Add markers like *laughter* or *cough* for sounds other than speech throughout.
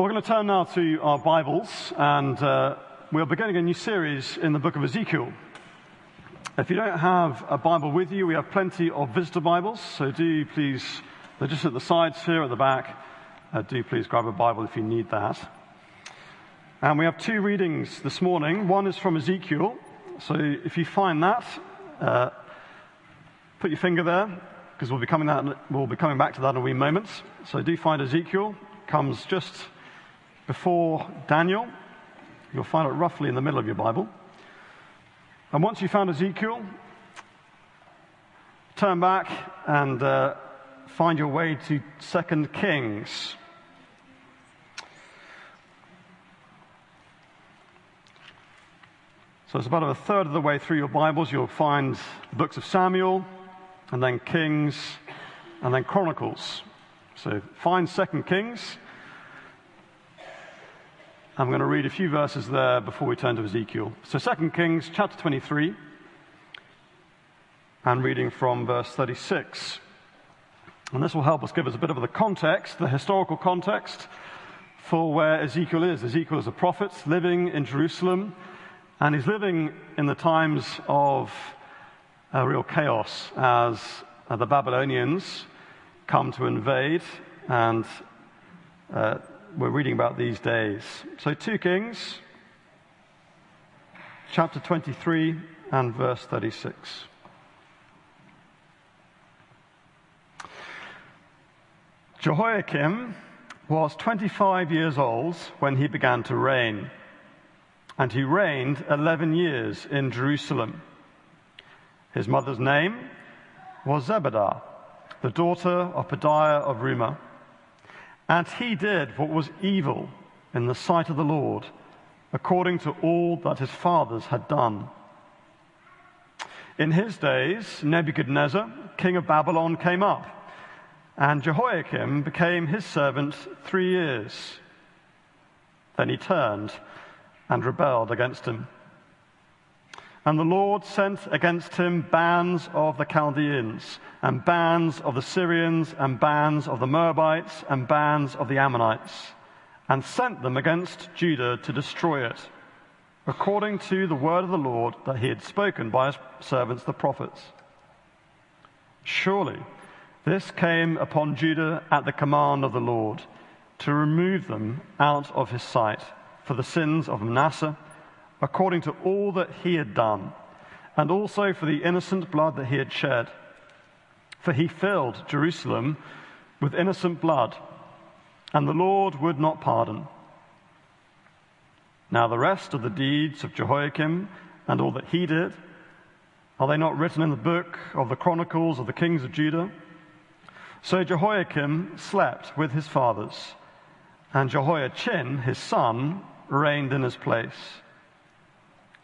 We're going to turn now to our Bibles, and uh, we're beginning a new series in the book of Ezekiel. If you don't have a Bible with you, we have plenty of visitor Bibles, so do please, they're just at the sides here at the back. Uh, do please grab a Bible if you need that. And we have two readings this morning. One is from Ezekiel, so if you find that, uh, put your finger there, because we'll be coming we'll be coming back to that in a wee moment. So do find Ezekiel comes just before Daniel. You'll find it roughly in the middle of your Bible. And once you've found Ezekiel, turn back and uh, find your way to Second Kings. So it's about a third of the way through your Bibles. You'll find the books of Samuel, and then Kings, and then Chronicles. So find Second Kings I'm going to read a few verses there before we turn to Ezekiel. So 2 Kings chapter 23, and reading from verse 36. And this will help us give us a bit of the context, the historical context for where Ezekiel is. Ezekiel is a prophet living in Jerusalem, and he's living in the times of a real chaos as the Babylonians come to invade and uh, we're reading about these days. So, 2 Kings, chapter 23 and verse 36. Jehoiakim was 25 years old when he began to reign, and he reigned 11 years in Jerusalem. His mother's name was Zebidah, the daughter of Pedaiah of Rumah. And he did what was evil in the sight of the Lord, according to all that his fathers had done. In his days, Nebuchadnezzar, king of Babylon, came up, and Jehoiakim became his servant three years. Then he turned and rebelled against him. And the Lord sent against him bands of the Chaldeans, and bands of the Syrians, and bands of the Moabites, and bands of the Ammonites, and sent them against Judah to destroy it, according to the word of the Lord that he had spoken by his servants the prophets. Surely this came upon Judah at the command of the Lord, to remove them out of his sight for the sins of Manasseh according to all that he had done, and also for the innocent blood that he had shed. For he filled Jerusalem with innocent blood, and the Lord would not pardon. Now, the rest of the deeds of Jehoiakim and all that he did, are they not written in the book of the Chronicles of the kings of Judah? So Jehoiakim slept with his fathers, and Jehoiachin, his son, reigned in his place.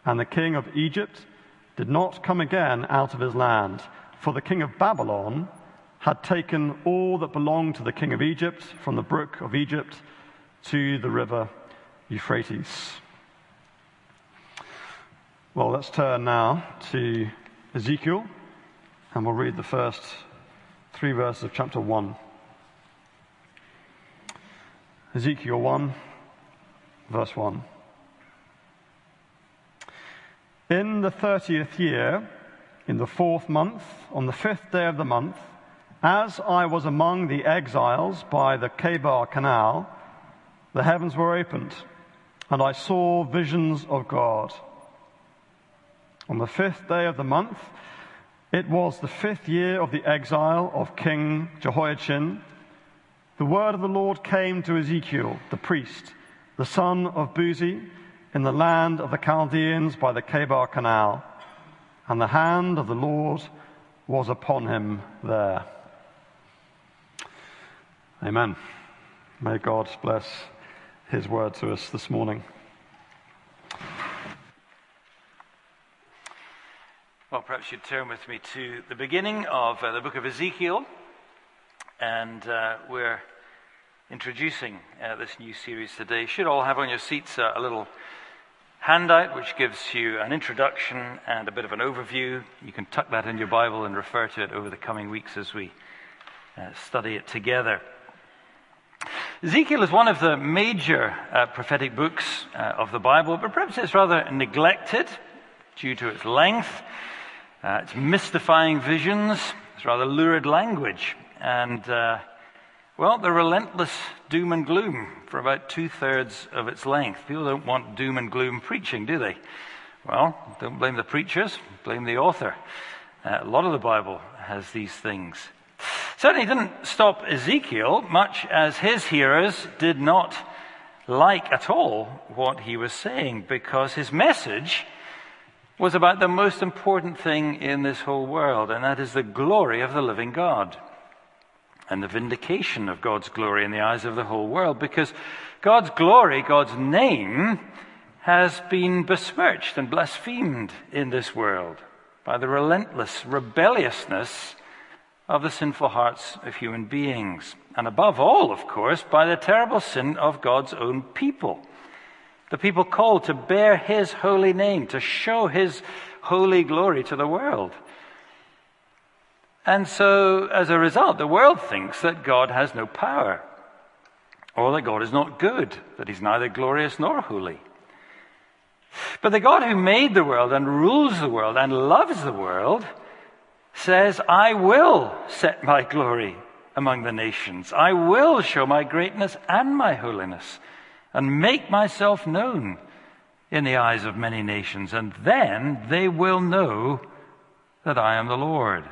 And the king of Egypt did not come again out of his land, for the king of Babylon had taken all that belonged to the king of Egypt from the brook of Egypt to the river Euphrates. Well, let's turn now to Ezekiel, and we'll read the first three verses of chapter 1. Ezekiel 1, verse 1. In the thirtieth year, in the fourth month, on the fifth day of the month, as I was among the exiles by the Chebar Canal, the heavens were opened, and I saw visions of God. On the fifth day of the month, it was the fifth year of the exile of King Jehoiachin. The word of the Lord came to Ezekiel, the priest, the son of Buzi, in the land of the Chaldeans by the Chebar Canal, and the hand of the Lord was upon him there. Amen. May God bless his word to us this morning. Well, perhaps you'd turn with me to the beginning of uh, the book of Ezekiel, and uh, we're introducing uh, this new series today. You should all have on your seats uh, a little handout, which gives you an introduction and a bit of an overview. You can tuck that in your Bible and refer to it over the coming weeks as we uh, study it together. Ezekiel is one of the major uh, prophetic books uh, of the Bible, but perhaps it's rather neglected due to its length, uh, its mystifying visions, its rather lurid language, and, uh, well, the relentless doom and gloom for about two thirds of its length. People don't want doom and gloom preaching, do they? Well, don't blame the preachers, blame the author. Uh, a lot of the Bible has these things. Certainly didn't stop Ezekiel, much as his hearers did not like at all what he was saying, because his message was about the most important thing in this whole world, and that is the glory of the living God and the vindication of God's glory in the eyes of the whole world, because God's glory, God's name, has been besmirched and blasphemed in this world by the relentless rebelliousness of the sinful hearts of human beings. And above all, of course, by the terrible sin of God's own people. The people called to bear his holy name, to show his holy glory to the world. And so, as a result, the world thinks that God has no power, or that God is not good, that he's neither glorious nor holy. But the God who made the world and rules the world and loves the world says, I will set my glory among the nations. I will show my greatness and my holiness and make myself known in the eyes of many nations. And then they will know that I am the Lord.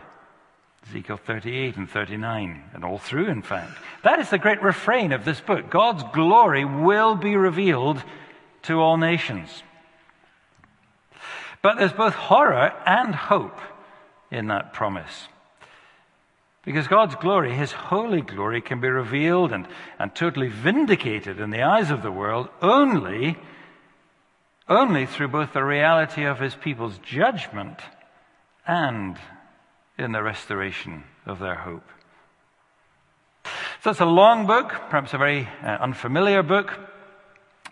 Ezekiel 38 and 39, and all through, in fact. That is the great refrain of this book. God's glory will be revealed to all nations. But there's both horror and hope in that promise. Because God's glory, His holy glory, can be revealed and, and totally vindicated in the eyes of the world only, only through both the reality of His people's judgment and in the restoration of their hope. So it's a long book, perhaps a very uh, unfamiliar book.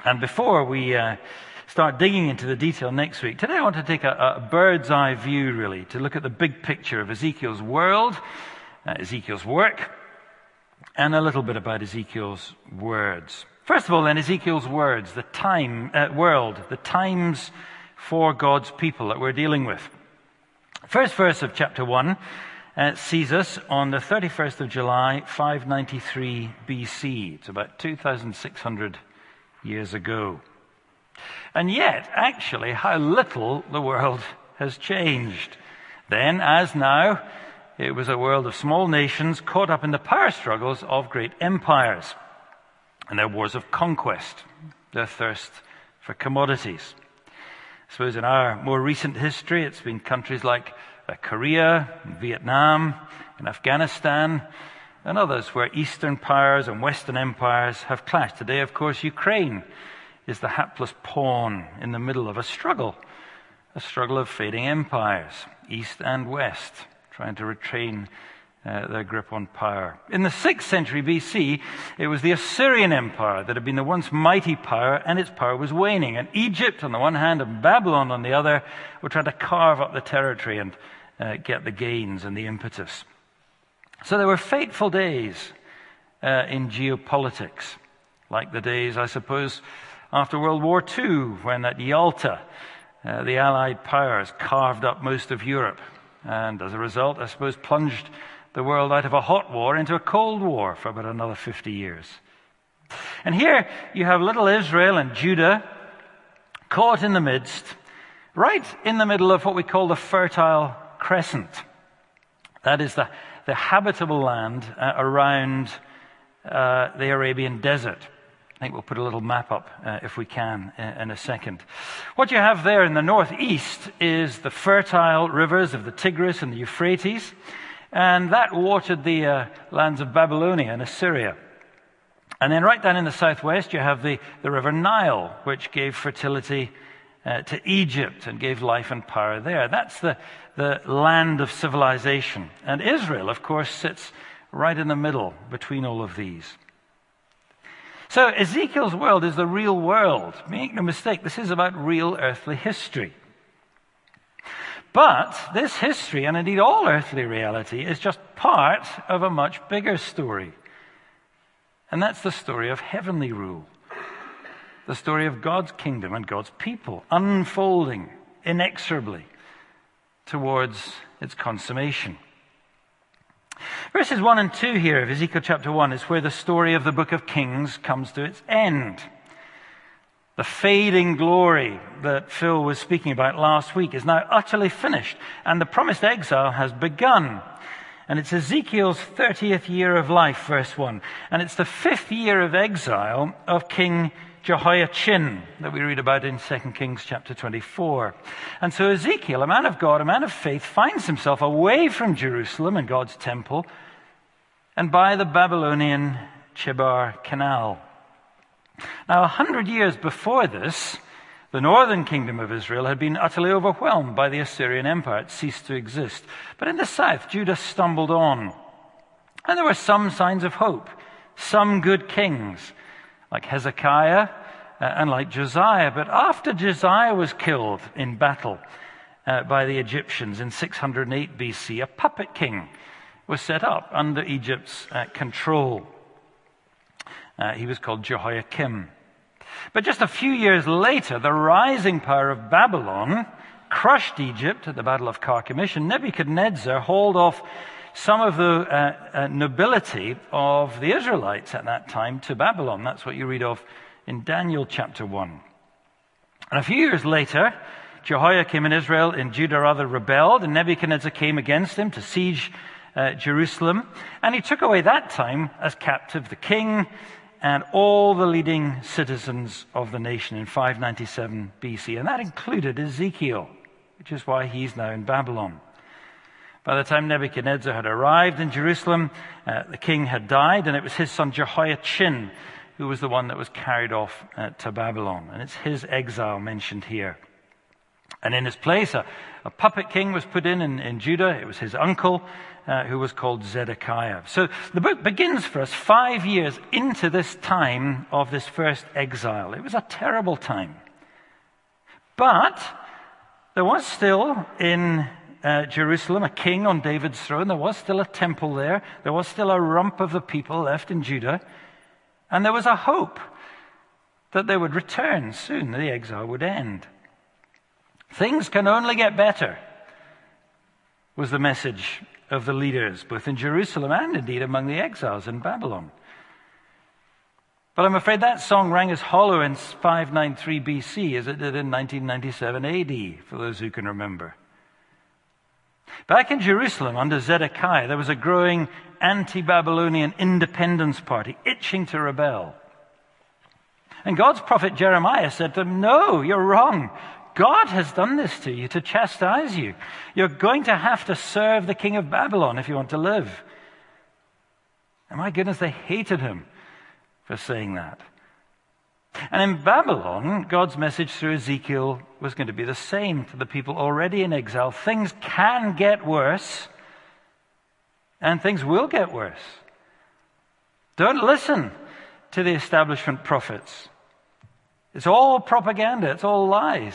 And before we uh, start digging into the detail next week. Today I want to take a, a bird's eye view, really, to look at the big picture of Ezekiel's world, uh, Ezekiel's work, and a little bit about Ezekiel's words. First of all, then, Ezekiel's words, the time, uh, world, the times for God's people that we're dealing with. First verse of chapter 1 uh, sees us on the 31st of July, 593 BC. It's about 2,600 years ago. And yet, actually, how little the world has changed. Then, as now, it was a world of small nations caught up in the power struggles of great empires and their wars of conquest, their thirst for commodities. I suppose in our more recent history, it's been countries like uh, Korea, Vietnam, and Afghanistan, and others where Eastern powers and Western empires have clashed. Today, of course, Ukraine is the hapless pawn in the middle of a struggle, a struggle of fading empires, east and west, trying to retain uh, their grip on power. In the 6th century BC, it was the Assyrian Empire that had been the once mighty power, and its power was waning. And Egypt on the one hand and Babylon on the other were trying to carve up the territory and uh, get the gains and the impetus. So there were fateful days uh, in geopolitics, like the days, I suppose, after World War II, when at Yalta, uh, the Allied powers carved up most of Europe, and as a result, I suppose, plunged the world out of a hot war into a cold war for about another 50 years. And here you have little Israel and Judah caught in the midst, right in the middle of what we call the Fertile Crescent. That is the, the habitable land uh, around uh, the Arabian desert. I think we'll put a little map up uh, if we can in, in a second. What you have there in the northeast is the fertile rivers of the Tigris and the Euphrates, and that watered the uh, lands of Babylonia and Assyria. And then right down in the southwest, you have the, the river Nile, which gave fertility uh, to Egypt and gave life and power there. That's the, the land of civilization. And Israel, of course, sits right in the middle between all of these. So Ezekiel's world is the real world. Make no mistake, this is about real earthly history. But this history, and indeed all earthly reality, is just part of a much bigger story. And that's the story of heavenly rule. The story of God's kingdom and God's people unfolding inexorably towards its consummation. Verses 1 and 2 here of Ezekiel chapter 1 is where the story of the book of Kings comes to its end. The fading glory that Phil was speaking about last week is now utterly finished, and the promised exile has begun. And it's Ezekiel's 30th year of life, verse 1. And it's the fifth year of exile of King Jehoiachin that we read about in 2 Kings chapter 24. And so Ezekiel, a man of God, a man of faith, finds himself away from Jerusalem and God's temple and by the Babylonian Chebar Canal. Now, a hundred years before this, the northern kingdom of Israel had been utterly overwhelmed by the Assyrian Empire. It ceased to exist. But in the south, Judah stumbled on. And there were some signs of hope, some good kings like Hezekiah uh, and like Josiah. But after Josiah was killed in battle uh, by the Egyptians in 608 BC, a puppet king was set up under Egypt's uh, control. Uh, he was called Jehoiakim. But just a few years later, the rising power of Babylon crushed Egypt at the Battle of Carchemish, and Nebuchadnezzar hauled off some of the uh, uh, nobility of the Israelites at that time to Babylon. That's what you read of in Daniel chapter 1. And a few years later, Jehoiakim in Israel and Judah rather rebelled, and Nebuchadnezzar came against him to siege uh, Jerusalem. And he took away that time as captive the king and all the leading citizens of the nation in 597 BC. And that included Ezekiel, which is why he's now in Babylon. By the time Nebuchadnezzar had arrived in Jerusalem, uh, the king had died, and it was his son Jehoiachin who was the one that was carried off uh, to Babylon. And it's his exile mentioned here. And in his place, a, a puppet king was put in, in, in Judah. It was his uncle, uh, who was called Zedekiah. So the book begins for us five years into this time of this first exile. It was a terrible time. But there was still in uh, Jerusalem, a king on David's throne. There was still a temple there. There was still a rump of the people left in Judah. And there was a hope that they would return soon, the exile would end. Things can only get better, was the message of the leaders, both in Jerusalem and indeed among the exiles in Babylon. But I'm afraid that song rang as hollow in 593 BC as it did in 1997 AD, for those who can remember. Back in Jerusalem under Zedekiah, there was a growing anti Babylonian independence party itching to rebel. And God's prophet Jeremiah said to them, No, you're wrong. God has done this to you to chastise you. You're going to have to serve the king of Babylon if you want to live. And my goodness, they hated him for saying that. And in Babylon, God's message through Ezekiel was going to be the same to the people already in exile. Things can get worse, and things will get worse. Don't listen to the establishment prophets. It's all propaganda, it's all lies,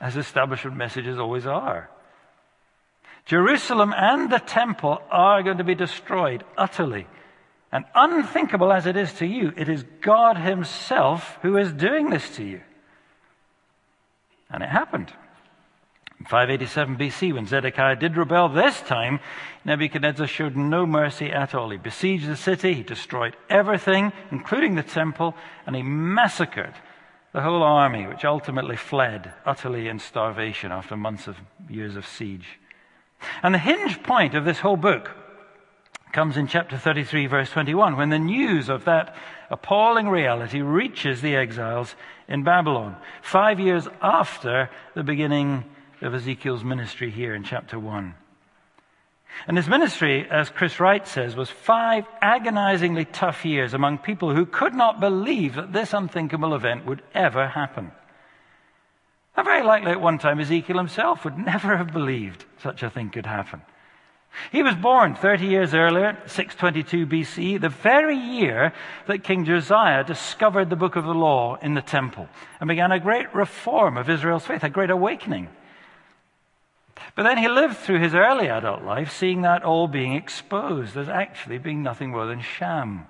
as establishment messages always are. Jerusalem and the temple are going to be destroyed utterly. And unthinkable as it is to you, it is God Himself who is doing this to you. And it happened. In 587 BC, when Zedekiah did rebel this time, Nebuchadnezzar showed no mercy at all. He besieged the city, he destroyed everything, including the temple, and he massacred the whole army, which ultimately fled utterly in starvation after months of years of siege. And the hinge point of this whole book comes in chapter 33, verse 21, when the news of that appalling reality reaches the exiles in Babylon, five years after the beginning of Ezekiel's ministry here in chapter 1. And his ministry, as Chris Wright says, was five agonizingly tough years among people who could not believe that this unthinkable event would ever happen. And very likely at one time Ezekiel himself would *laughs* never have believed such a thing could happen. He was born 30 years earlier, 622 BC, the very year that King Josiah discovered the book of the law in the temple and began a great reform of Israel's faith, a great awakening. But then he lived through his early adult life seeing that all being exposed as actually being nothing more than sham.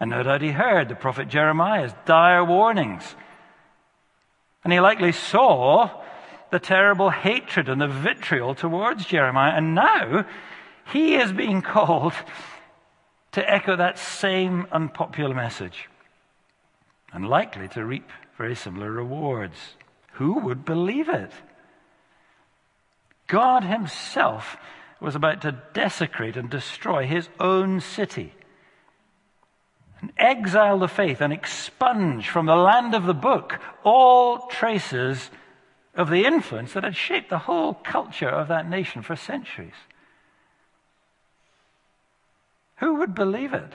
And no doubt he heard the prophet Jeremiah's dire warnings. And he likely saw the terrible hatred and the vitriol towards Jeremiah. And now he is being *laughs* called to echo that same unpopular message and likely to reap very similar rewards. Who would believe it? God Himself was about to desecrate and destroy His own city and exile the faith and expunge from the land of the book all traces of the influence that had shaped the whole culture of that nation for centuries. Who would believe it?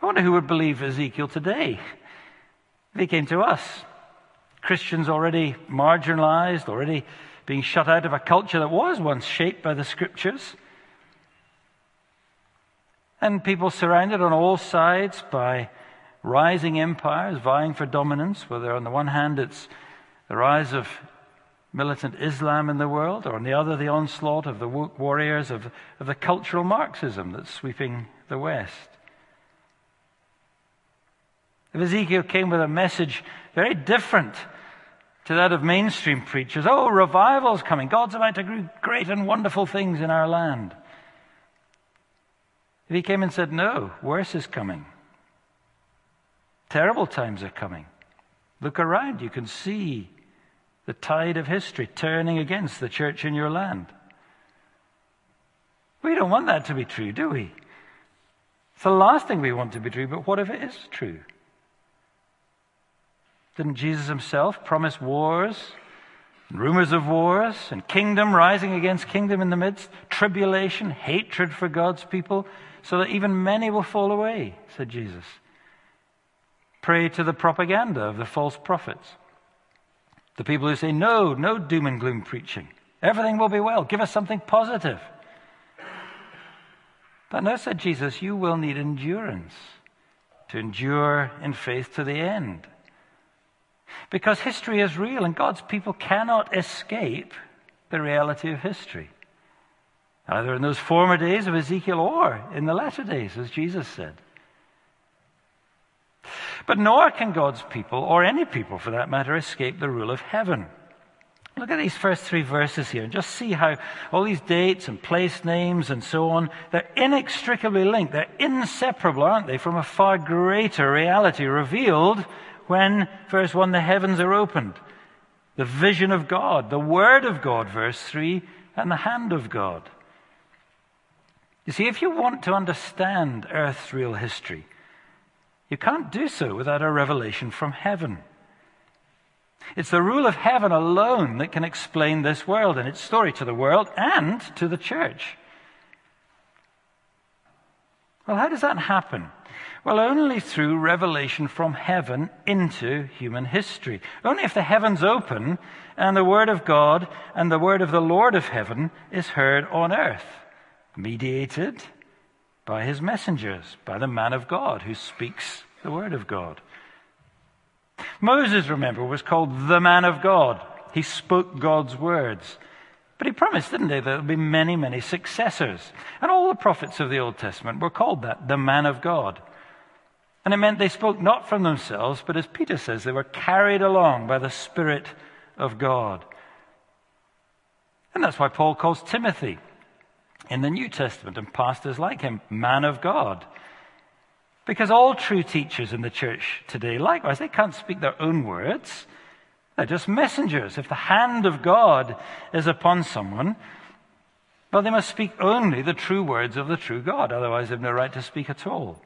I wonder who would believe Ezekiel today if he came to us. Christians already marginalized, already being shut out of a culture that was once shaped by the scriptures. And people surrounded on all sides by rising empires vying for dominance, whether on the one hand it's the rise of militant Islam in the world, or on the other, the onslaught of the warriors of, of the cultural Marxism that's sweeping the West. If Ezekiel came with a message very different to that of mainstream preachers, oh, revival's coming, God's about to do great and wonderful things in our land. If he came and said, No, worse is coming. Terrible times are coming. Look around, you can see the tide of history turning against the church in your land. We don't want that to be true, do we? It's the last thing we want to be true, but what if it is true? Didn't Jesus himself promise wars, and rumors of wars, and kingdom rising against kingdom in the midst, tribulation, hatred for God's people, so that even many will fall away, said Jesus. Prey to the propaganda of the false prophets. The people who say, no, no doom and gloom preaching. Everything will be well. Give us something positive. But no, said Jesus, you will need endurance to endure in faith to the end. Because history is real and God's people cannot escape the reality of history either in those former days of Ezekiel or in the latter days, as Jesus said. But nor can God's people, or any people for that matter, escape the rule of heaven. Look at these first three verses here and just see how all these dates and place names and so on, they're inextricably linked. They're inseparable, aren't they, from a far greater reality revealed when, verse 1, the heavens are opened. The vision of God, the Word of God, verse 3, and the hand of God. You see, if you want to understand Earth's real history, you can't do so without a revelation from heaven. It's the rule of heaven alone that can explain this world and its story to the world and to the church. Well, how does that happen? Well, only through revelation from heaven into human history. Only if the heavens open and the Word of God and the Word of the Lord of heaven is heard on earth mediated by his messengers, by the man of God who speaks the word of God. Moses, remember, was called the man of God. He spoke God's words. But he promised, didn't he, there would be many, many successors. And all the prophets of the Old Testament were called that, the man of God. And it meant they spoke not from themselves, but as Peter says, they were carried along by the Spirit of God. And that's why Paul calls Timothy in the New Testament and pastors like him, man of God. Because all true teachers in the church today, likewise, they can't speak their own words. They're just messengers. If the hand of God is upon someone, well, they must speak only the true words of the true God. Otherwise, they've no right to speak at all.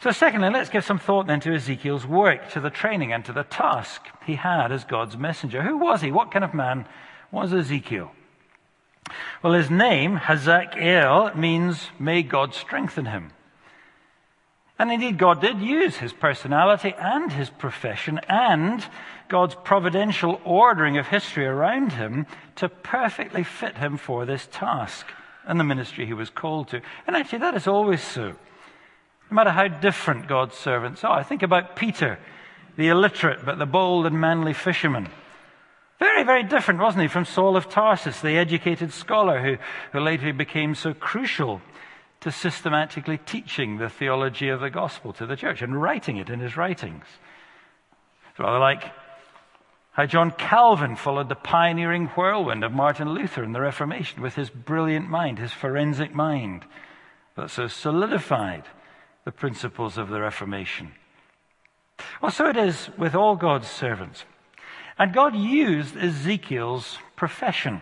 So, secondly, let's give some thought then to Ezekiel's work, to the training and to the task he had as God's messenger. Who was he? What kind of man was Ezekiel? Well, his name, Hazakel, means may God strengthen him. And indeed, God did use his personality and his profession and God's providential ordering of history around him to perfectly fit him for this task and the ministry he was called to. And actually, that is always so. No matter how different God's servants are. I think about Peter, the illiterate but the bold and manly fisherman. Very, very different, wasn't he, from Saul of Tarsus, the educated scholar who, who later became so crucial to systematically teaching the theology of the gospel to the church and writing it in his writings. It's rather like how John Calvin followed the pioneering whirlwind of Martin Luther and the Reformation with his brilliant mind, his forensic mind, that so solidified the principles of the Reformation. Well, so it is with all God's servants. And God used Ezekiel's profession.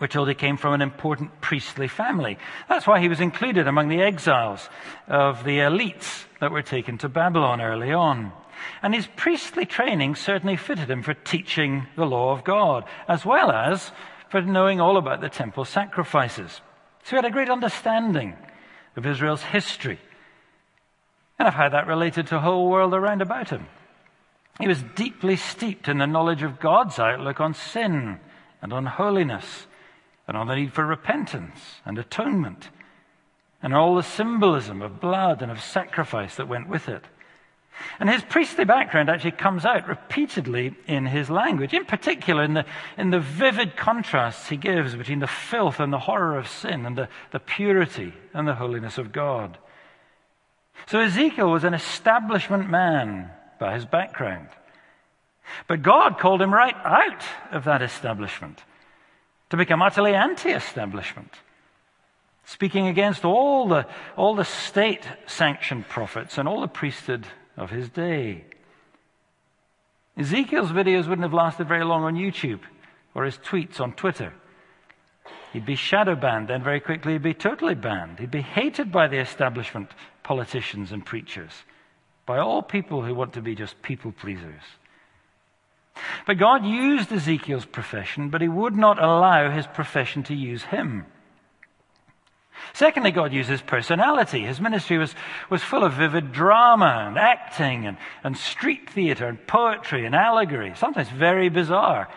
We're told he came from an important priestly family. That's why he was included among the exiles of the elites that were taken to Babylon early on. And his priestly training certainly fitted him for teaching the law of God, as well as for knowing all about the temple sacrifices. So he had a great understanding of Israel's history and of how that related to the whole world around about him. He was deeply steeped in the knowledge of God's outlook on sin and on holiness and on the need for repentance and atonement and all the symbolism of blood and of sacrifice that went with it. And his priestly background actually comes out repeatedly in his language, in particular in the, in the vivid contrasts he gives between the filth and the horror of sin and the, the purity and the holiness of God. So Ezekiel was an establishment man by his background. But God called him right out of that establishment to become utterly anti establishment, speaking against all the, all the state sanctioned prophets and all the priesthood of his day. Ezekiel's videos wouldn't have lasted very long on YouTube or his tweets on Twitter. He'd be shadow banned, then very quickly he'd be totally banned. He'd be hated by the establishment, politicians, and preachers, by all people who want to be just people pleasers. But God used Ezekiel's profession, but he would not allow his profession to use him. Secondly, God used his personality. His ministry was, was full of vivid drama and acting and, and street theater and poetry and allegory, sometimes very bizarre.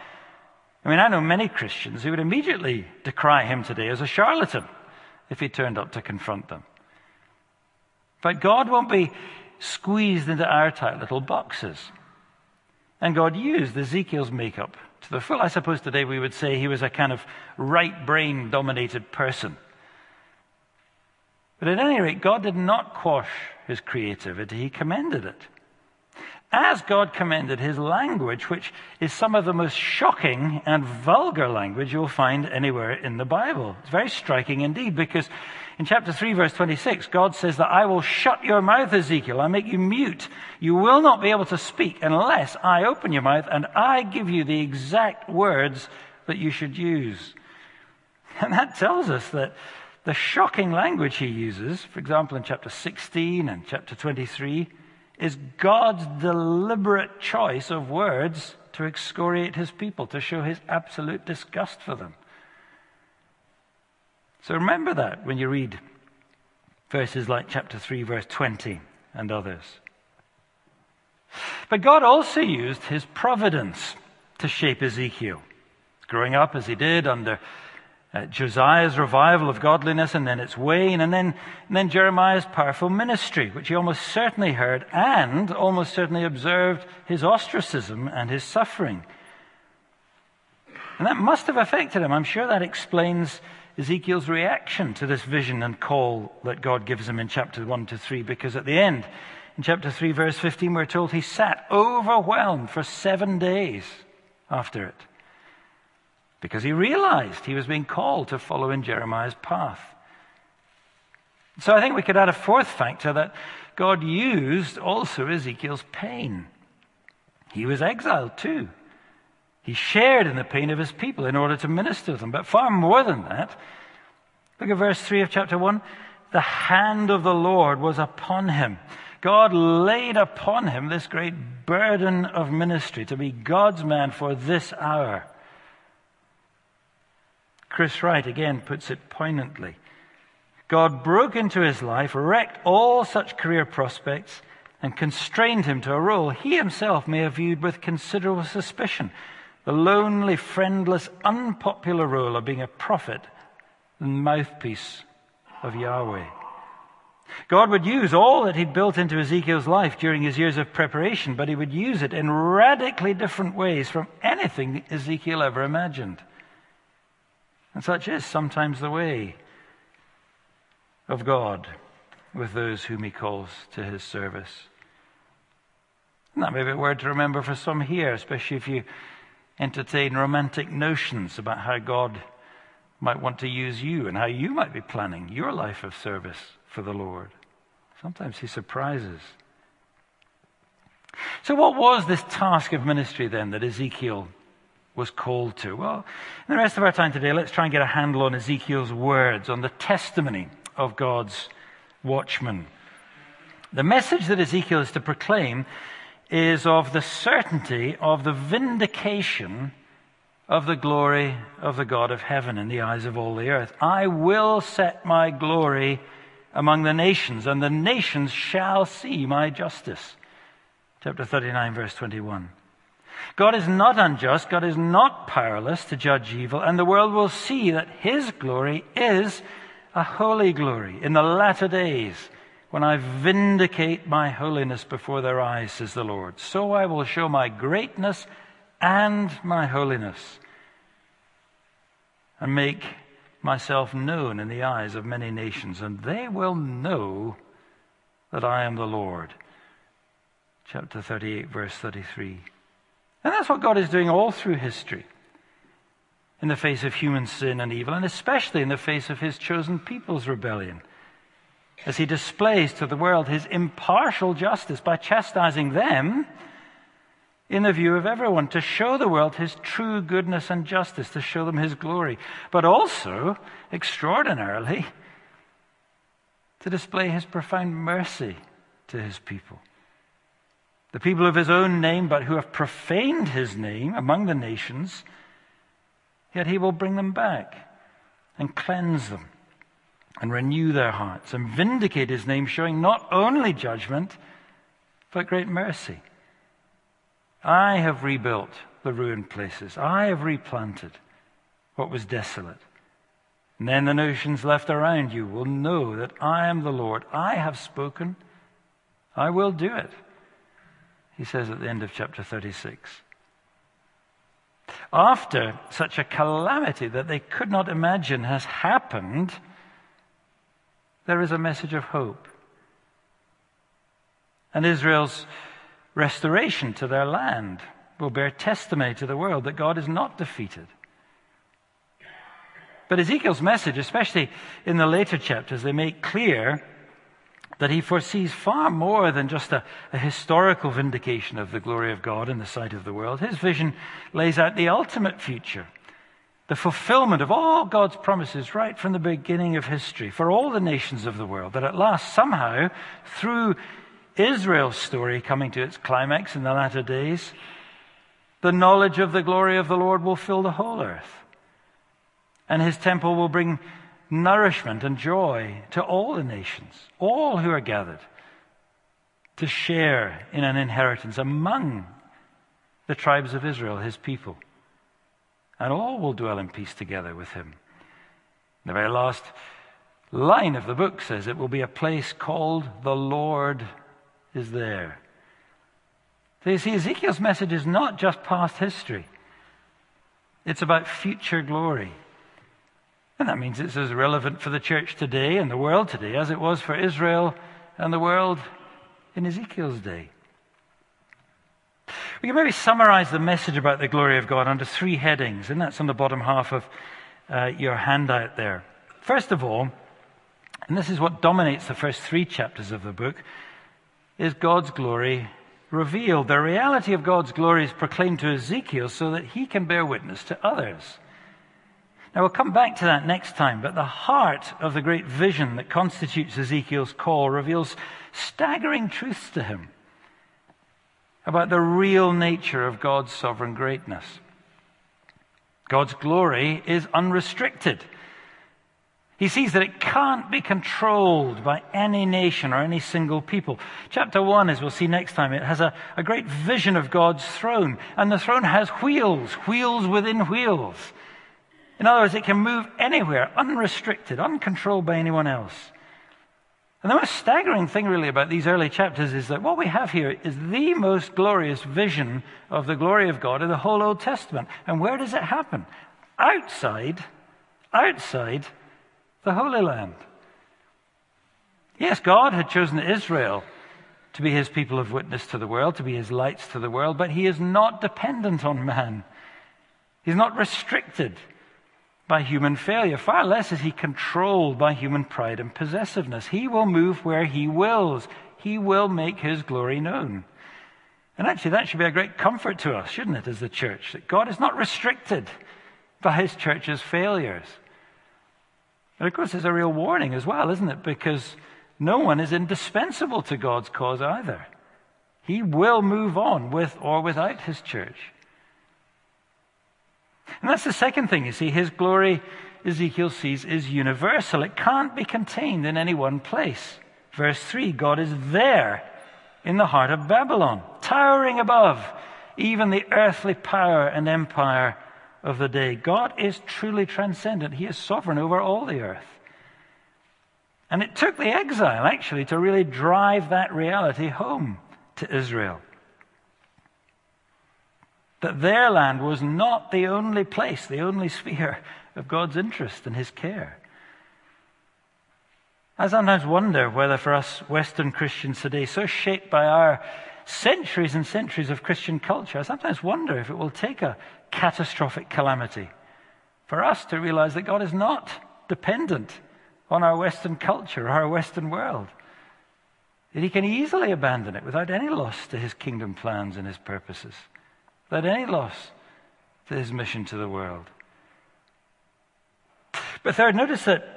I mean, I know many Christians who would immediately decry him today as a charlatan if he turned up to confront them. But God won't be squeezed into our tight little boxes. And God used Ezekiel's makeup to the full. I suppose today we would say he was a kind of right brain dominated person. But at any rate, God did not quash his creativity, he commended it. As God commended his language, which is some of the most shocking and vulgar language you'll find anywhere in the Bible. It's very striking indeed because in chapter 3, verse 26, God says that I will shut your mouth, Ezekiel. I make you mute. You will not be able to speak unless I open your mouth and I give you the exact words that you should use. *laughs* And that tells us that the shocking language he uses, for example, in chapter 16 and chapter 23, is God's deliberate choice of words to excoriate his people, to show his absolute disgust for them. So remember that when you read verses like chapter 3, verse 20, and others. But God also used his providence to shape Ezekiel. Growing up as he did under uh, Josiah's revival of godliness and then its wane, and then, and then Jeremiah's powerful ministry, which he almost certainly heard and almost certainly observed his ostracism and his suffering. And that must have affected him. I'm sure that explains Ezekiel's reaction to this vision and call that God gives him in chapter 1 to 3, because at the end, in chapter 3, verse 15, we're told he sat overwhelmed for seven days after it, because he realized he was being called to follow in Jeremiah's path. So I think we could add a fourth factor that God used also Ezekiel's pain. He was exiled too. He shared in the pain of his people in order to minister to them. But far more than that, look at verse 3 of chapter 1. The hand of the Lord was upon him. God laid upon him this great burden of ministry to be God's man for this hour. Chris Wright again puts it poignantly. God broke into his life, wrecked all such career prospects, and constrained him to a role he himself may have viewed with considerable suspicion the lonely, friendless, unpopular role of being a prophet and mouthpiece of Yahweh. God would use all that he'd built into Ezekiel's life during his years of preparation, but he would use it in radically different ways from anything Ezekiel ever imagined. And such is sometimes the way of God with those whom he calls to his service. And that may be a word to remember for some here, especially if you entertain romantic notions about how God might want to use you and how you might be planning your life of service for the Lord. Sometimes he surprises. So, what was this task of ministry then that Ezekiel was called to? Well, in the rest of our time today, let's try and get a handle on Ezekiel's words, on the testimony of God's watchman. The message that Ezekiel is to proclaim is of the certainty of the vindication of the glory of the God of heaven in the eyes of all the earth. I will set my glory among the nations, and the nations shall see my justice. Chapter 39, verse 21. God is not unjust, God is not powerless to judge evil, and the world will see that his glory is a holy glory in the latter days when I vindicate my holiness before their eyes, says the Lord. So I will show my greatness and my holiness and make myself known in the eyes of many nations, and they will know that I am the Lord. Chapter 38, verse 33. And that's what God is doing all through history in the face of human sin and evil, and especially in the face of his chosen people's rebellion as he displays to the world his impartial justice by chastising them in the view of everyone, to show the world his true goodness and justice, to show them his glory, but also, extraordinarily, to display his profound mercy to his people. The people of his own name, but who have profaned his name among the nations, yet he will bring them back and cleanse them and renew their hearts and vindicate his name, showing not only judgment, but great mercy. I have rebuilt the ruined places, I have replanted what was desolate. And then the nations left around you will know that I am the Lord. I have spoken, I will do it. He says at the end of chapter 36. After such a calamity that they could not imagine has happened, there is a message of hope. And Israel's restoration to their land will bear testimony to the world that God is not defeated. But Ezekiel's message, especially in the later chapters, they make clear that he foresees far more than just a, a, historical vindication of the glory of God in the sight of the world. His vision lays out the ultimate future the fulfillment of all God's promises right from the beginning of history for all the nations of the world, that at last, somehow, through Israel's story coming to its climax in the latter days, the knowledge of the glory of the Lord will fill the whole earth. And his temple will bring nourishment and joy to all the nations, all who are gathered, to share in an inheritance among the tribes of Israel, his people and all will dwell in peace together with him. The very last line of the book says it will be a place called the Lord is there. So you see, Ezekiel's message is not just past history, it's about future glory. And that means it's as relevant for the church today and the world today as it was for Israel and the world in Ezekiel's day. We can maybe summarize the message about the glory of God under three headings, and that's on the bottom half of uh, your handout there. First of all, and this is what dominates the first three chapters of the book, is God's glory revealed. The reality of God's glory is proclaimed to Ezekiel so that he can bear witness to others. Now, we'll come back to that next time, but the heart of the great vision that constitutes Ezekiel's call reveals staggering truths to him about the real nature of God's sovereign greatness. God's glory is unrestricted. He sees that it can't be controlled by any nation or any single people. Chapter 1, as we'll see next time, it has a, a great vision of God's throne. And the throne has wheels, wheels within wheels. In other words, it can move anywhere, unrestricted, uncontrolled by anyone else. And the most staggering thing, really, about these early chapters is that what we have here is the most glorious vision of the glory of God in the whole Old Testament. And where does it happen? Outside, outside the Holy Land. Yes, God had chosen Israel to be his people of witness to the world, to be his lights to the world, but he is not dependent on man. He's not restricted by human failure. Far less is he controlled by human pride and possessiveness. He will move where he wills. He will make his glory known. And actually, that should be a great comfort to us, shouldn't it, as the church? That God is not restricted by his church's failures. And of course, there's a real warning as well, isn't it? Because no one is indispensable to God's cause either. He will move on with or without his church. And that's the second thing you see. His glory, Ezekiel sees, is universal. It can't be contained in any one place. Verse 3 God is there in the heart of Babylon, towering above even the earthly power and empire of the day. God is truly transcendent, He is sovereign over all the earth. And it took the exile, actually, to really drive that reality home to Israel. That their land was not the only place, the only sphere of God's interest and His care. I sometimes wonder whether for us Western Christians today, so shaped by our centuries and centuries of Christian culture, I sometimes wonder if it will take a catastrophic calamity for us to realize that God is not dependent on our Western culture our Western world. That he can easily abandon it without any loss to his kingdom plans and his purposes, without any loss to his mission to the world. But third, notice that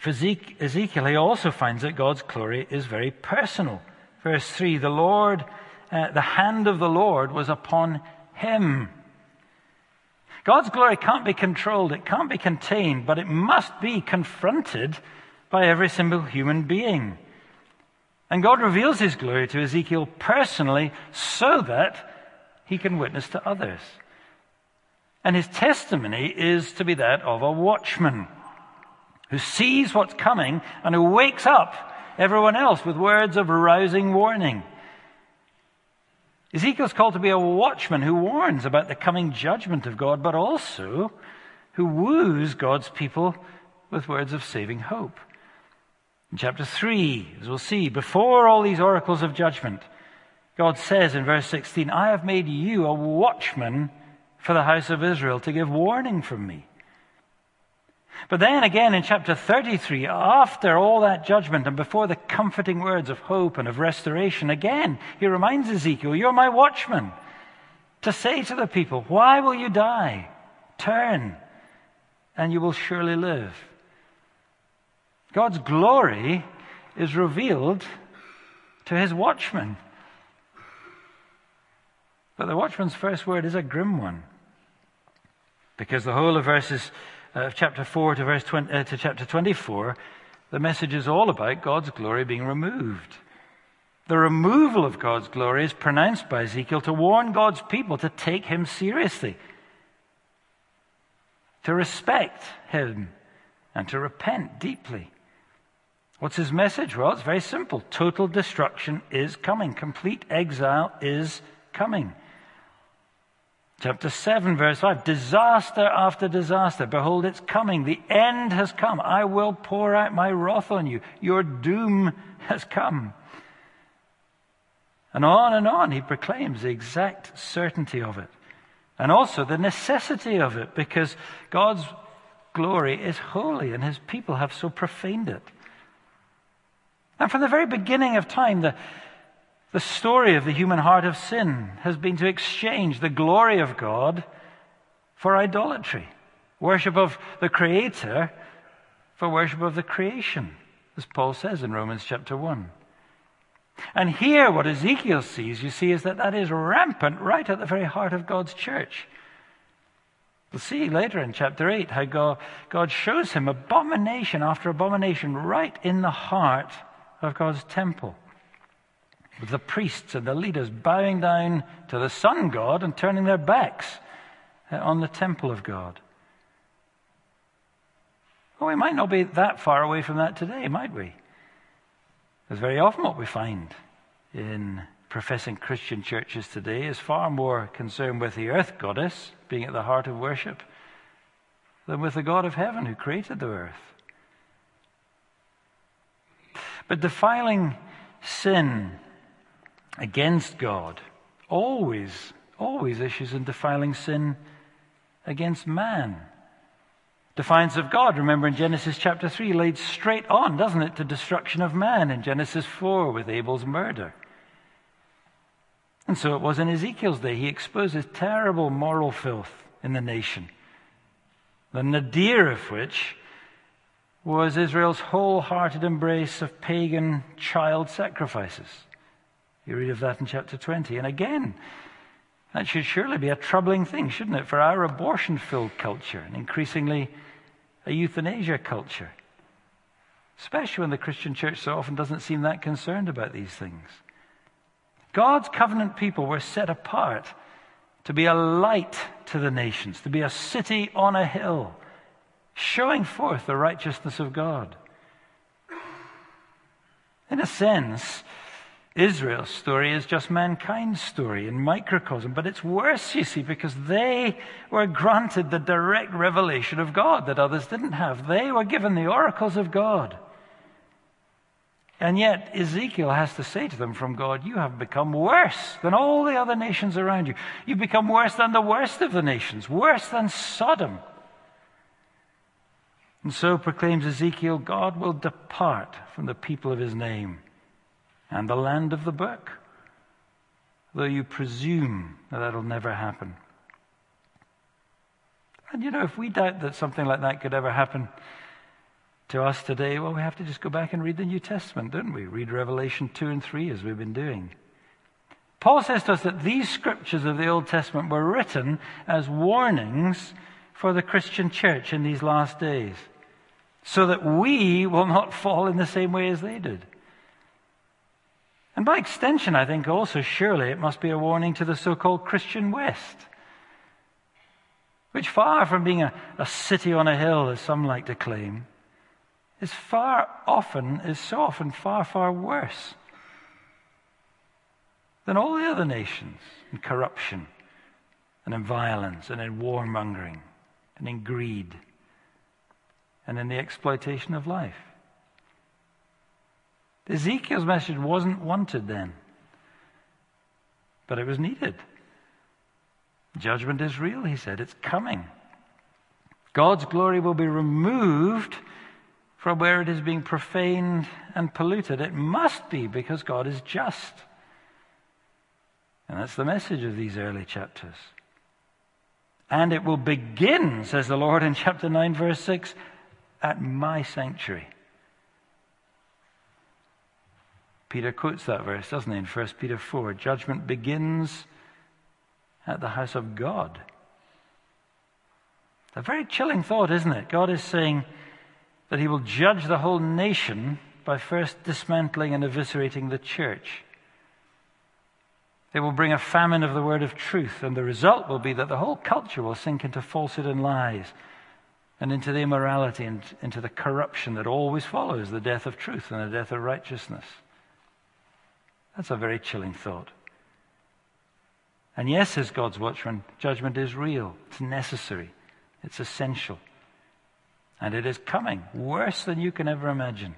for Ezekiel, he also finds that God's glory is very personal. Verse 3 The Lord, uh, the hand of the Lord was upon him. God's glory can't be controlled, it can't be contained, but it must be confronted by every single human being. And God reveals his glory to Ezekiel personally so that he can witness to others. And his testimony is to be that of a watchman who sees what's coming and who wakes up everyone else with words of rousing warning. Ezekiel's called to be a watchman who warns about the coming judgment of God, but also who woos God's people with words of saving hope. In chapter 3, as we'll see, before all these oracles of judgment, God says in verse 16, I have made you a watchman for the house of Israel to give warning from me. But then again in chapter 33, after all that judgment and before the comforting words of hope and of restoration, again, he reminds Ezekiel, You're my watchman. To say to the people, Why will you die? Turn, and you will surely live. God's glory is revealed to his watchman. But the watchman's first word is a grim one. Because the whole of verses uh, of chapter 4 to, verse 20, uh, to chapter 24, the message is all about God's glory being removed. The removal of God's glory is pronounced by Ezekiel to warn God's people to take him seriously, to respect him, and to repent deeply. What's his message? Well, it's very simple. Total destruction is coming. Complete exile is coming. Chapter 7, verse 5 Disaster after disaster. Behold, it's coming. The end has come. I will pour out my wrath on you. Your doom has come. And on and on, he proclaims the exact certainty of it. And also the necessity of it, because God's glory is holy and his people have so profaned it. And from the very beginning of time, the, the story of the human heart of sin has been to exchange the glory of God for idolatry, worship of the Creator for worship of the creation, as Paul says in Romans chapter 1. And here, what Ezekiel sees, you see, is that that is rampant right at the very heart of God's church. We'll see later in chapter 8 how God, God shows him abomination after abomination right in the heart of God's temple with the priests and the leaders bowing down to the sun god and turning their backs uh, on the temple of God. Well, we might not be that far away from that today, might we? Because very often what we find in professing Christian churches today is far more concerned with the earth goddess being at the heart of worship than with the God of heaven who created the earth. But defiling sin against God always, always issues in defiling sin against man. Defiance of God, remember in Genesis chapter 3, leads straight on, doesn't it, to destruction of man in Genesis 4 with Abel's murder. And so it was in Ezekiel's day. He exposes terrible moral filth in the nation, the nadir of which was Israel's wholehearted embrace of pagan child sacrifices. You read of that in chapter 20. And again, that should surely be a troubling thing, shouldn't it, for our abortion filled culture and increasingly a euthanasia culture. Especially when the Christian church so often doesn't seem that concerned about these things. God's covenant people were set apart to be a light to the nations, to be a city on a hill showing forth the righteousness of God. In a sense, Israel's story is just mankind's story in microcosm, but it's worse, you see, because they were granted the direct revelation of God that others didn't have. They were given the oracles of God. And yet, Ezekiel has to say to them from God, You have become worse than all the other nations around you. You've become worse than the worst of the nations, worse than Sodom. And so proclaims Ezekiel God will depart from the people of his name and the land of the book, though you presume that that'll never happen. And you know, if we doubt that something like that could ever happen to us today, well, we have to just go back and read the New Testament, don't we? Read Revelation 2 and 3 as we've been doing. Paul says to us that these scriptures of the Old Testament were written as warnings for the Christian church in these last days so that we will not *laughs* fall in the same way as they did. And by extension, I think also, surely it must be a warning to the so called Christian West, which, far from being a, a, city on a hill, as some like to claim, is far often, is so often far, far worse than all the other nations in corruption and in violence and in warmongering and in greed and in the exploitation of life. Ezekiel's message wasn't wanted then, but it was needed. Judgment is real, he said. It's coming. God's glory will be removed from where it is being profaned and polluted. It must be because God is just. And that's the message of these early chapters. And it will begin, says the Lord in chapter 9, verse 6, at my sanctuary. Peter quotes that verse, doesn't he, in 1 Peter 4? Judgment begins at the house of God. A very chilling thought, isn't it? God is saying that he will judge the whole nation by first dismantling and eviscerating the church. They will bring a famine of the word of truth, and the result will be that the whole culture will sink into falsehood and lies and into the immorality and into the corruption that always follows the death of truth and the death of righteousness. That's a very chilling thought. And yes, as God's watchman, judgment is real, it's necessary, it's essential. And it is coming, worse than you can ever imagine.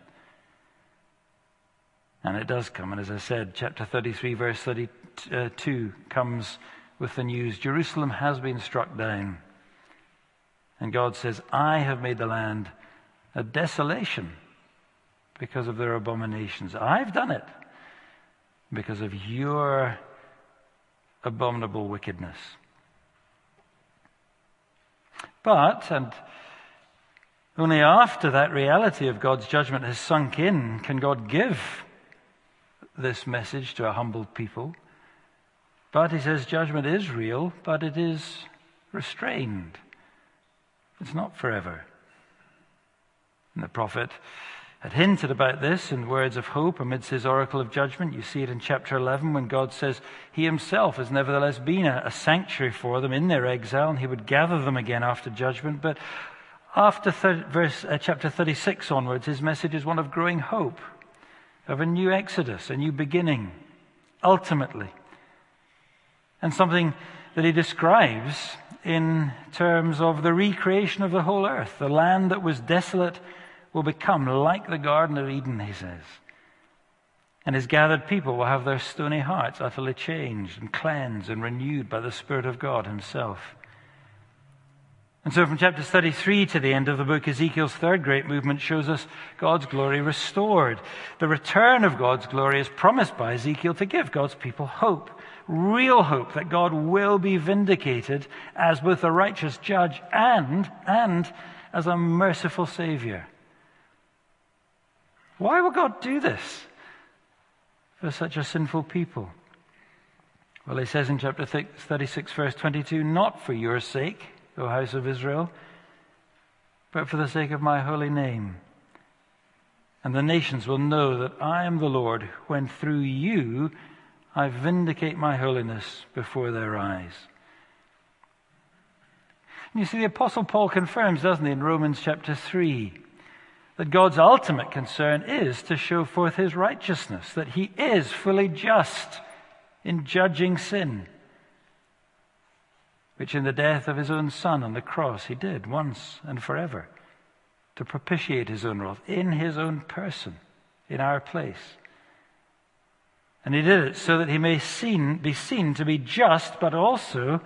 And it does come. And as I said, chapter 33, verse 32 comes with the news Jerusalem has been struck down. And God says, I have made the land a desolation because of their abominations. I've done it because of your abominable wickedness. But, and only after that reality of God's judgment has sunk in, can God give this message to a humbled people. But he says judgment is real, but it is restrained. It's not forever. And the prophet had hinted about this in words of hope amidst his oracle of judgment. You see it in chapter 11 when God says he himself has nevertheless been a, a sanctuary for them in their exile and he would gather them again after judgment. But after thir- verse, uh, chapter 36 onwards, his message is one of growing hope, of a new exodus, a new beginning, ultimately. And something that he describes in terms of the recreation of the whole earth. The land that was desolate will become like the Garden of Eden, he says. And his gathered people will have their stony hearts utterly changed and cleansed and renewed by the Spirit of God himself. And so from chapter 33 to the end of the book, Ezekiel's third great movement shows us God's glory restored. The return of God's glory is promised by Ezekiel to give God's people hope, real hope that God will be vindicated as both a righteous judge and, and as a merciful savior. Why would God do this for such a sinful people? Well, he says in chapter 36, verse 22, not for your sake O house of Israel, but for the sake of my holy name. And the nations will know that I am the Lord when through you I vindicate my holiness before their eyes. And you see, the Apostle Paul confirms, doesn't he, in Romans chapter 3, that God's ultimate concern is to show forth his righteousness, that he is fully just in judging sin which in the death of his own Son on the cross he did once and forever to propitiate his own wrath in his own person, in our place. And he did it so that he may seen, be seen to be just, but also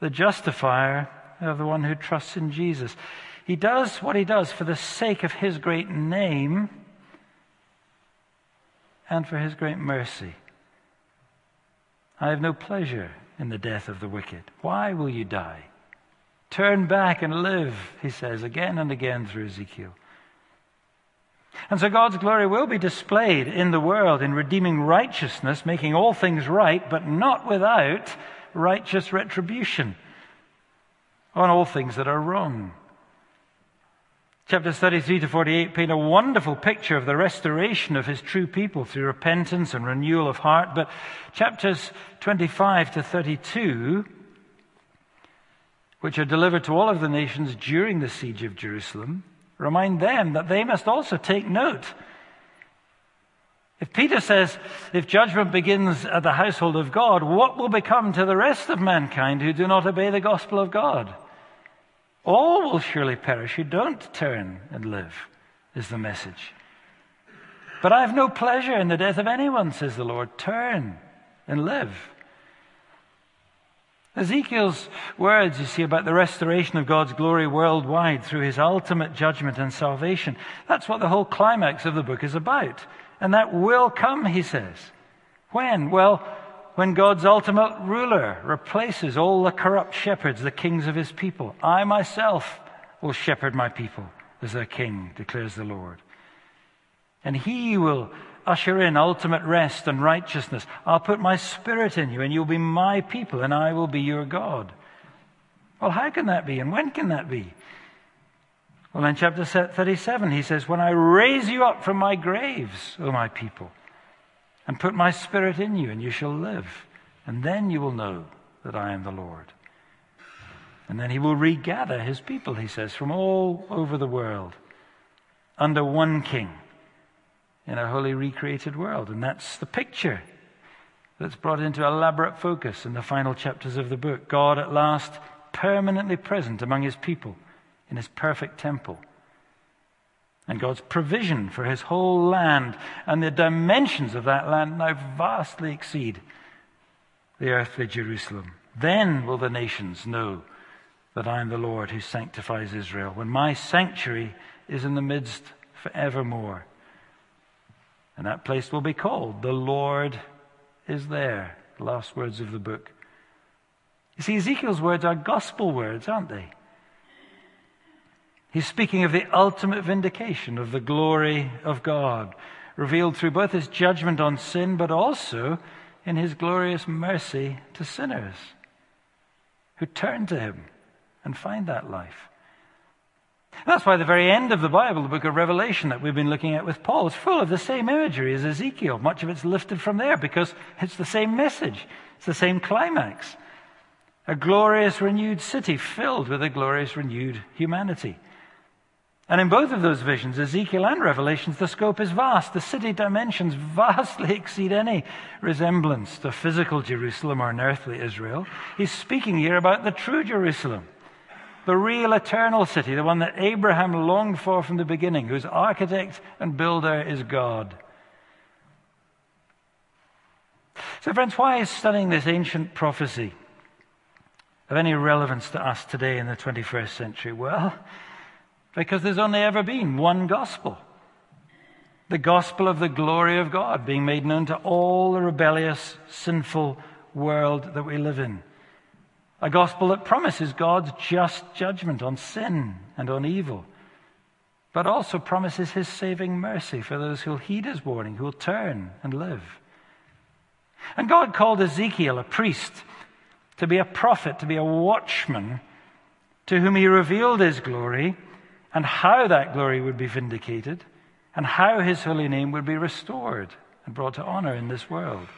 the justifier of the one who trusts in Jesus. He does what he does for the sake of his great name and for his great mercy. I have no pleasure in the death of the wicked. Why will you die? Turn back and live, he says again and again through Ezekiel. And so God's glory will be displayed in the world in redeeming righteousness, making all things right, but not without righteous retribution on all things that are wrong. Chapters 33 to 48 paint a wonderful picture of the restoration of his true people through repentance and renewal of heart. But chapters 25 to 32, which are delivered to all of the nations during the siege of Jerusalem, remind them that they must also take note. If Peter says, if judgment begins at the household of God, what will become to the rest of mankind who do not obey the gospel of God? All will surely perish who don't turn and live, is the message. But I have no pleasure in the death of anyone, says the Lord. Turn and live. Ezekiel's words, you see, about the restoration of God's glory worldwide through his ultimate judgment and salvation, that's what the whole climax of the book is about. And that will come, he says. When? Well, when God's ultimate ruler replaces all the corrupt shepherds, the kings of his people. I myself will shepherd my people as their king, declares the Lord. And he will usher in ultimate rest and righteousness. I'll put my spirit in you, and you'll be my people, and I will be your God. Well, how can that be, and when can that be? Well, in chapter 37, he says, When I raise you up from my graves, O my people, and put my spirit in you, and you shall live. And then you will know that I am the Lord. And then he will regather his people, he says, from all over the world under one king in a wholly recreated world. And that's the picture that's brought into elaborate focus in the final chapters of the book. God at last permanently present among his people in his perfect temple and God's provision for his whole land. And the dimensions of that land now vastly exceed the earthly Jerusalem. Then will the nations know that I am the Lord who sanctifies Israel, when my sanctuary is in the midst forevermore. And that place will be called The Lord is There. The last words of the book. You see, Ezekiel's words are gospel words, aren't they? He's speaking of the ultimate vindication of the glory of God, revealed through both his judgment on sin, but also in his glorious mercy to sinners who turn to him and find that life. That's why the very end of the Bible, the book of Revelation that we've been looking at with Paul, is full of the same imagery as Ezekiel. Much of it's lifted from there because it's the same message, it's the same climax. A glorious renewed city filled with a glorious renewed humanity. And in both of those visions, Ezekiel and Revelations, the scope is vast. The city dimensions vastly *laughs* exceed any resemblance to physical Jerusalem or an earthly Israel. He's speaking here about the true Jerusalem, the real eternal city, the one that Abraham longed for from the beginning, whose architect and builder is God. So, friends, why is studying this ancient prophecy of any relevance to us today in the 21st century? Well, because there's only ever been one gospel the gospel of the glory of God being made known to all the rebellious, sinful world that we live in. A gospel that promises God's just judgment on sin and on evil, but also promises his saving mercy for those who'll heed his warning, who'll turn and live. And God called Ezekiel a priest, to be a prophet, to be a watchman, to whom he revealed his glory and how that glory would be vindicated and how his holy name would be restored and brought to honor in this world.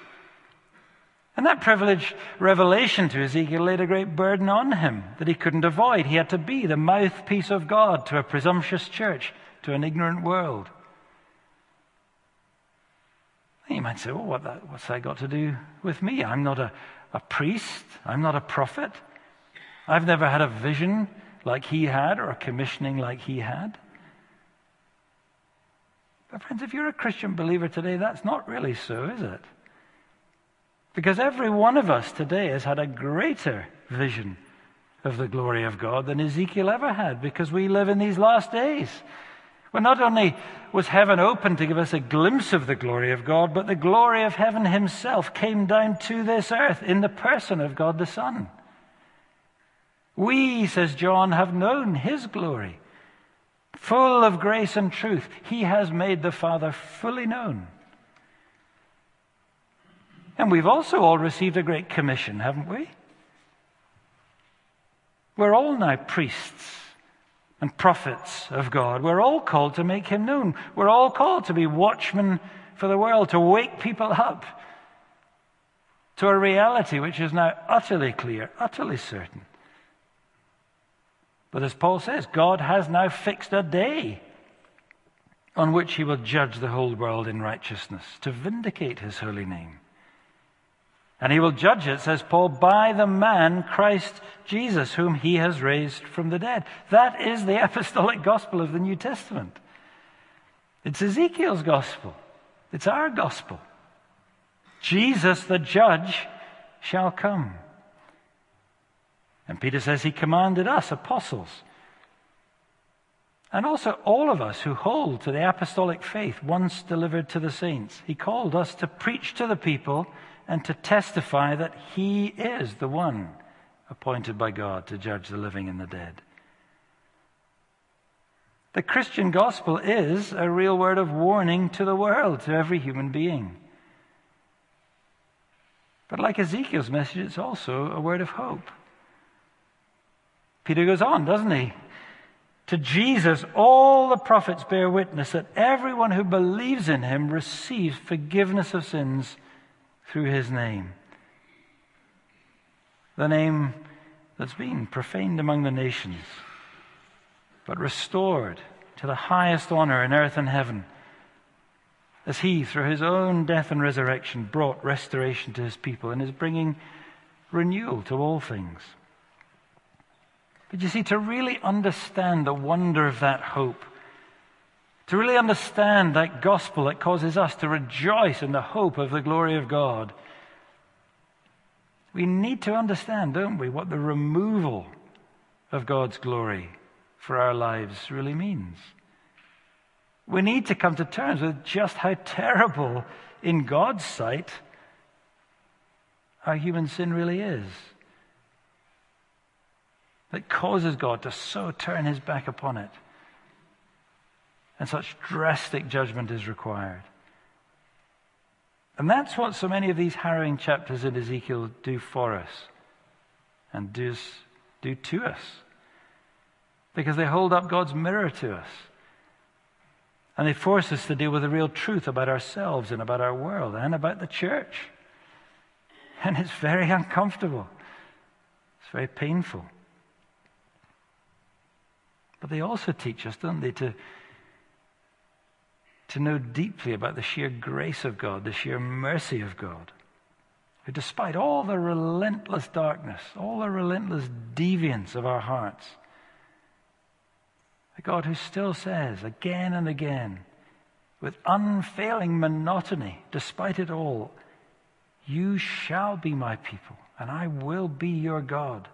And that privileged revelation to Ezekiel laid a great burden on him that he couldn't avoid. He had to be the mouthpiece of God to a presumptuous church, to an ignorant world. You might say, well, what that, what's that got to do with me? I'm not a, a priest. I'm not a prophet. I've never had a vision like he had or a commissioning like he had. But, friends, if you're a Christian believer today, that's not really so, is it? Because every one of us today has had a greater vision of the glory of God than Ezekiel ever had because we live in these last days. Well, not only was heaven open to give us a glimpse of the glory of God, but the glory of heaven himself came down to this earth in the person of God the Son. We, says John, have known his glory. Full of grace and truth, he has made the Father fully known. And we've also all received a great commission, haven't we? We're all now priests and prophets of God. We're all called to make him known. We're all called to be watchmen for the world, to wake people up to a reality which is now utterly clear, utterly certain. But as Paul says, God has now fixed a day on which he will judge the whole world in righteousness to vindicate his holy name. And he will judge it, says Paul, by the man Christ Jesus, whom he has raised from the dead. That is the *laughs* apostolic gospel of the New Testament. It's Ezekiel's gospel, it's our gospel. Jesus, the judge, shall come. And Peter says he commanded us, apostles, and also all of us who hold to the apostolic faith once delivered to the saints. He called us to preach to the people and to testify that he is the one appointed by God to judge the living and the dead. The Christian gospel is a real word of warning to the world, to every human being. But like Ezekiel's message, it's also a word of hope. Peter goes on, doesn't he? To Jesus, all the prophets bear witness that everyone who believes in him receives forgiveness of sins through his name. The name that's been profaned among the nations, but restored to the highest honor in earth and heaven, as he, through his own death and resurrection, brought restoration to his people and is bringing renewal to all things. But you see, to really understand the wonder of that hope, to really understand that gospel that causes us to rejoice in the hope of the glory of God, we need to understand, don't we, what the removal of God's glory for our lives really means. We need to come to terms with just how terrible, in God's sight, our human sin really is. That causes God to so turn his back upon it and such drastic judgment is required. And that's what so many of these harrowing chapters in Ezekiel do for us and do, do to us. Because they hold up God's mirror to us. And they force us to deal with the real truth about ourselves and about our world and about the church. And it's very uncomfortable. It's very painful. But they also teach us, don't they, to to know deeply about the sheer grace of God, the sheer mercy of God, who, despite all the relentless darkness, all the relentless deviance of our hearts, a God who still says again and again, with unfailing monotony, despite it all, You shall be my people, and I will be your God.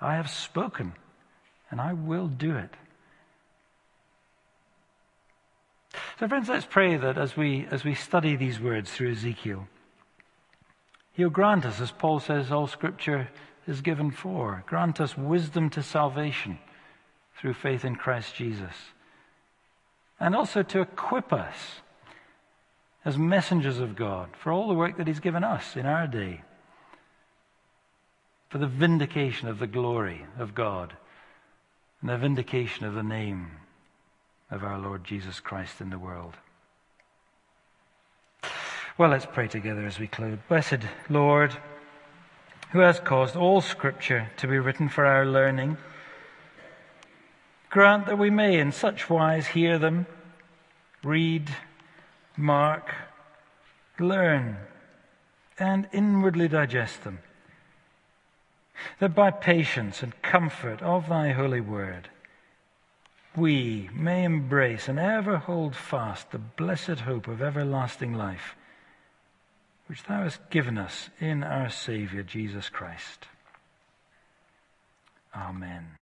I have spoken, and I will do it. So, friends, let's pray that as we, as we study these words through Ezekiel, He'll grant us, as Paul says, all Scripture is given for. Grant us wisdom to salvation through faith in Christ Jesus. And also to equip us as messengers of God for all the work that He's given us in our day, for the vindication of the glory of God and the vindication of the name of our Lord Jesus Christ in the world. Well, let's pray together as we close. Blessed Lord, who has caused all Scripture to be written for our learning, grant that we may in such wise hear them, read, mark, learn, and inwardly digest them, that by patience and comfort of thy holy word, we may embrace and ever hold fast the blessed hope of everlasting life, which thou hast given us in our Saviour Jesus Christ. Amen.